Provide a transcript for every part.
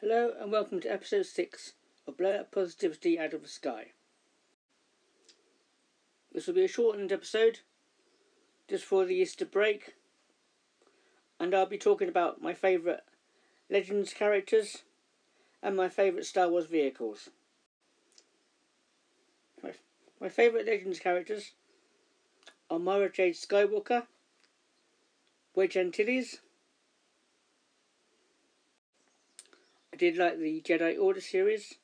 Hello and welcome to episode 6 of Blow Up Positivity Out of the Sky. This will be a shortened episode just for the Easter break, and I'll be talking about my favourite Legends characters and my favourite Star Wars vehicles. My, my favourite Legends characters are Mara Jade Skywalker, Wedge Antilles, did like the Jedi Order series,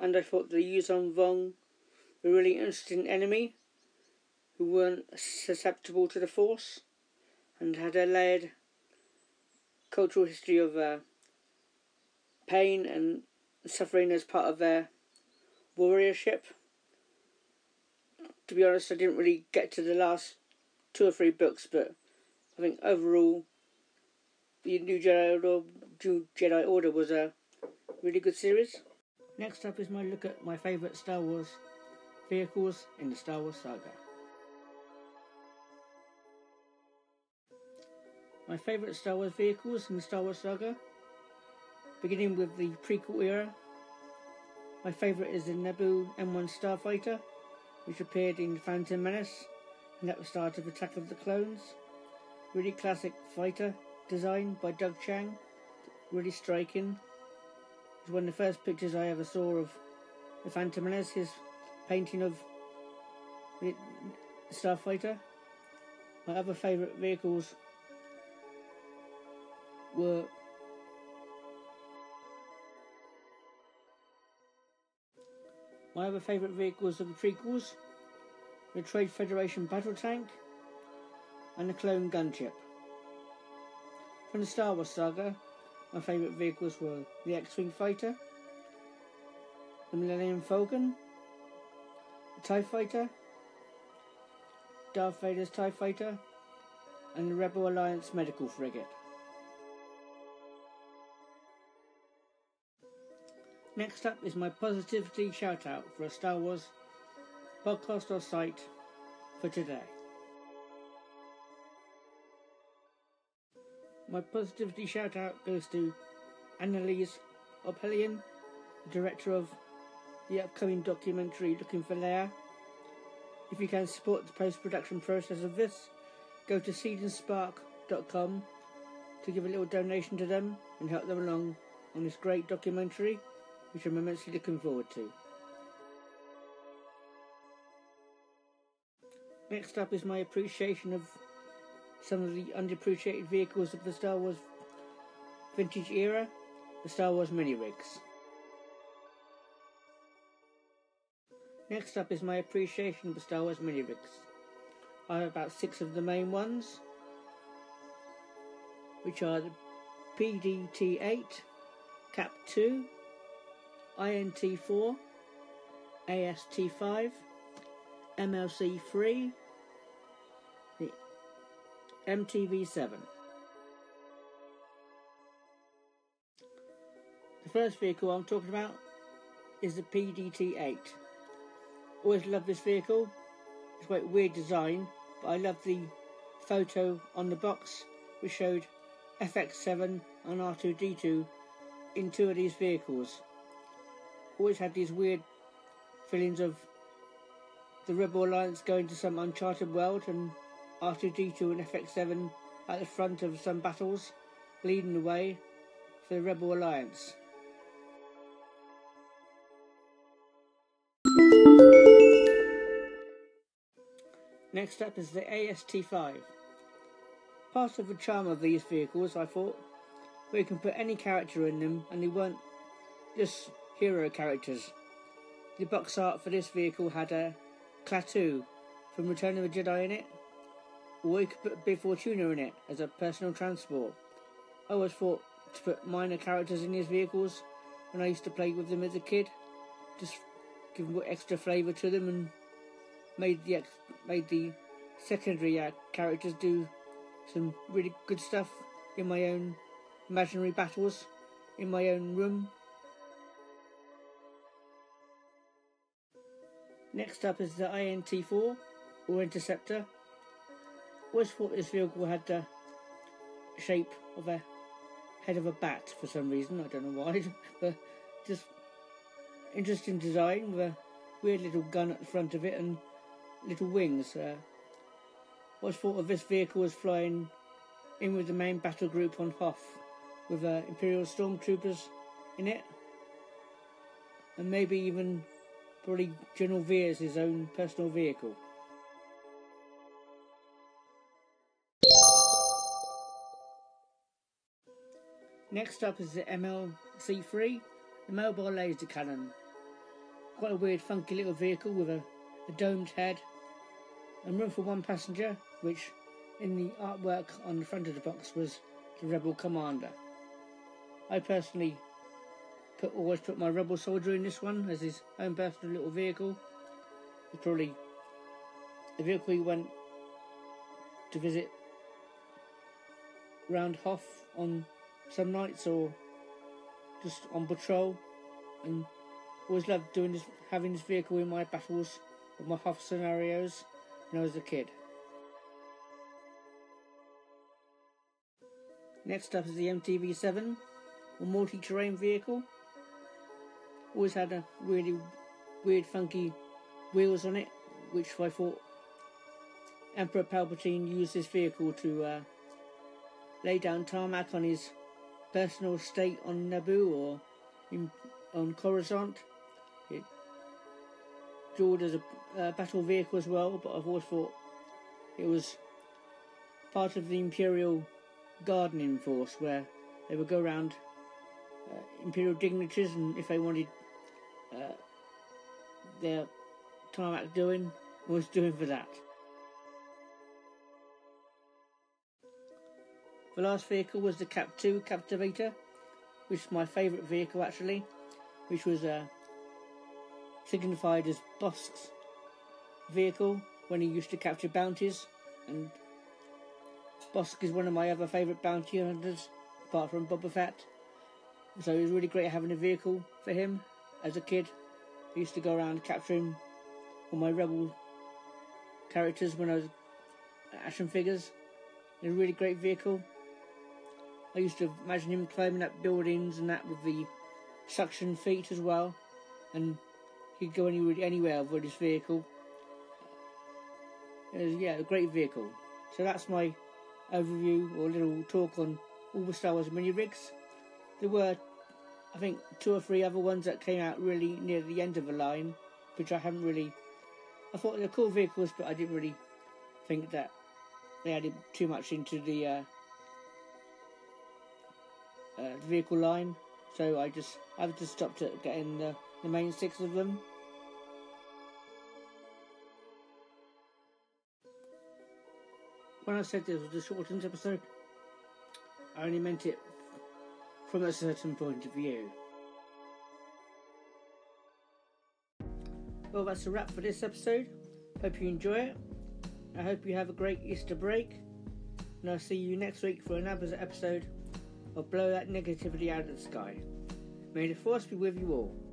and I thought the Yuuzhan Vong were really interesting enemy who weren't susceptible to the Force and had a layered cultural history of uh, pain and suffering as part of their warriorship. To be honest, I didn't really get to the last two or three books, but I think overall the new Jedi Order, Jedi Order was a really good series. Next up is my look at my favourite Star Wars vehicles in the Star Wars saga. My favourite Star Wars vehicles in the Star Wars saga, beginning with the prequel era. My favourite is the Naboo M1 Starfighter, which appeared in Phantom Menace and at the start of Attack of the Clones. Really classic fighter design by Doug Chiang, really striking. One of the first pictures I ever saw of the Phantom Menace, his painting of the Starfighter. My other favourite vehicles were My other favourite vehicles are the prequels, the Trade Federation battle tank, and the clone gunship. From the Star Wars saga, my favourite vehicles were the X-Wing Fighter, the Millennium Falcon, the TIE Fighter, Darth Vader's TIE Fighter, and the Rebel Alliance Medical Frigate. Next up is my positivity shout out for a Star Wars podcast or site for today. My positivity shout out goes to Annalise Ophelian, director of the upcoming documentary Looking for Leia. If you can support the post production process of this, go to seedandspark.com to give a little donation to them and help them along on this great documentary, which I'm immensely looking forward to. Next up is my appreciation of some of the underappreciated vehicles of the Star Wars vintage era, the Star Wars mini rigs. Next up is my appreciation of the Star Wars mini rigs. I have about six of the main ones, which are the PDT 8, CAP 2, INT 4, AST 5, MLC 3, MTV7. The first vehicle I'm talking about is the PDT-8. Always loved this vehicle. It's quite weird design, but I love the photo on the box which showed FX7 and R2D2 in two of these vehicles. Always had these weird feelings of the Rebel Alliance going to some uncharted world and R2D2 and FX7 at the front of some battles, leading the way for the Rebel Alliance. Next up is the AST5. Part of the charm of these vehicles, I thought, we can put any character in them and they weren't just hero characters. The box art for this vehicle had a Klaatu from Return of the Jedi in it, you could put Bib Fortuna in it as a personal transport. I always thought to put minor characters in these vehicles when I used to play with them as a kid, just give them extra flavour to them and made the made the secondary uh, characters do some really good stuff in my own imaginary battles in my own room. Next up is the INT4 or Interceptor always thought this vehicle had the shape of a head of a bat for some reason. I don't know why, but just interesting design with a weird little gun at the front of it and little wings. Uh, what's thought of this vehicle as flying in with the main battle group on Hoth with uh, Imperial stormtroopers in it, and maybe even probably General Veers' his own personal vehicle. Next up is the MLC3, the mobile laser cannon. Quite a weird, funky little vehicle with a, a domed head and room for one passenger, which in the artwork on the front of the box was the Rebel Commander. I personally put always put my Rebel Soldier in this one as his own personal little vehicle. It's probably the vehicle he went to visit round Hoth on some nights or just on patrol and always loved doing this having this vehicle in my battles or my Hoth scenarios when I was a kid. Next up is the MTV7, a multi-terrain vehicle. Always had a really weird, funky wheels on it, which I thought Emperor Palpatine used this vehicle to uh, lay down tarmac on his personal estate on Naboo or in, on Coruscant. It dueled as a uh, battle vehicle as well, but I've always thought it was part of the Imperial gardening force where they would go around uh, Imperial dignitaries and if they wanted uh, their tarmac doing, was doing for that. The last vehicle was the Cap 2 Captivator, which is my favourite vehicle actually, which was uh, signified as Bossk's vehicle when he used to capture bounties, and Bossk is one of my other favourite bounty hunters, apart from Boba Fett. So it was really great having a vehicle for him as a kid. I used to go around capturing all my rebel characters when I was action figures. It was a really great vehicle. I used to imagine him climbing up buildings and that with the suction feet as well, and he'd go anywhere, anywhere with his vehicle. It was, yeah, a great vehicle. So that's my overview or little talk on all the Star Wars mini rigs. There were, I think, two or three other ones that came out really near the end of the line, which I haven't really. I thought they were cool vehicles, but I didn't really think that they added too much into the uh, uh, vehicle line, so I just I've just stopped at getting the, the main six of them. When I said this was a shortened episode, I only meant it from a certain point of view. Well, that's a wrap for this episode. Hope you enjoy it. I hope you have a great Easter break. And I'll see you next week for another episode or blow that negativity out of the sky. May the force be with you all.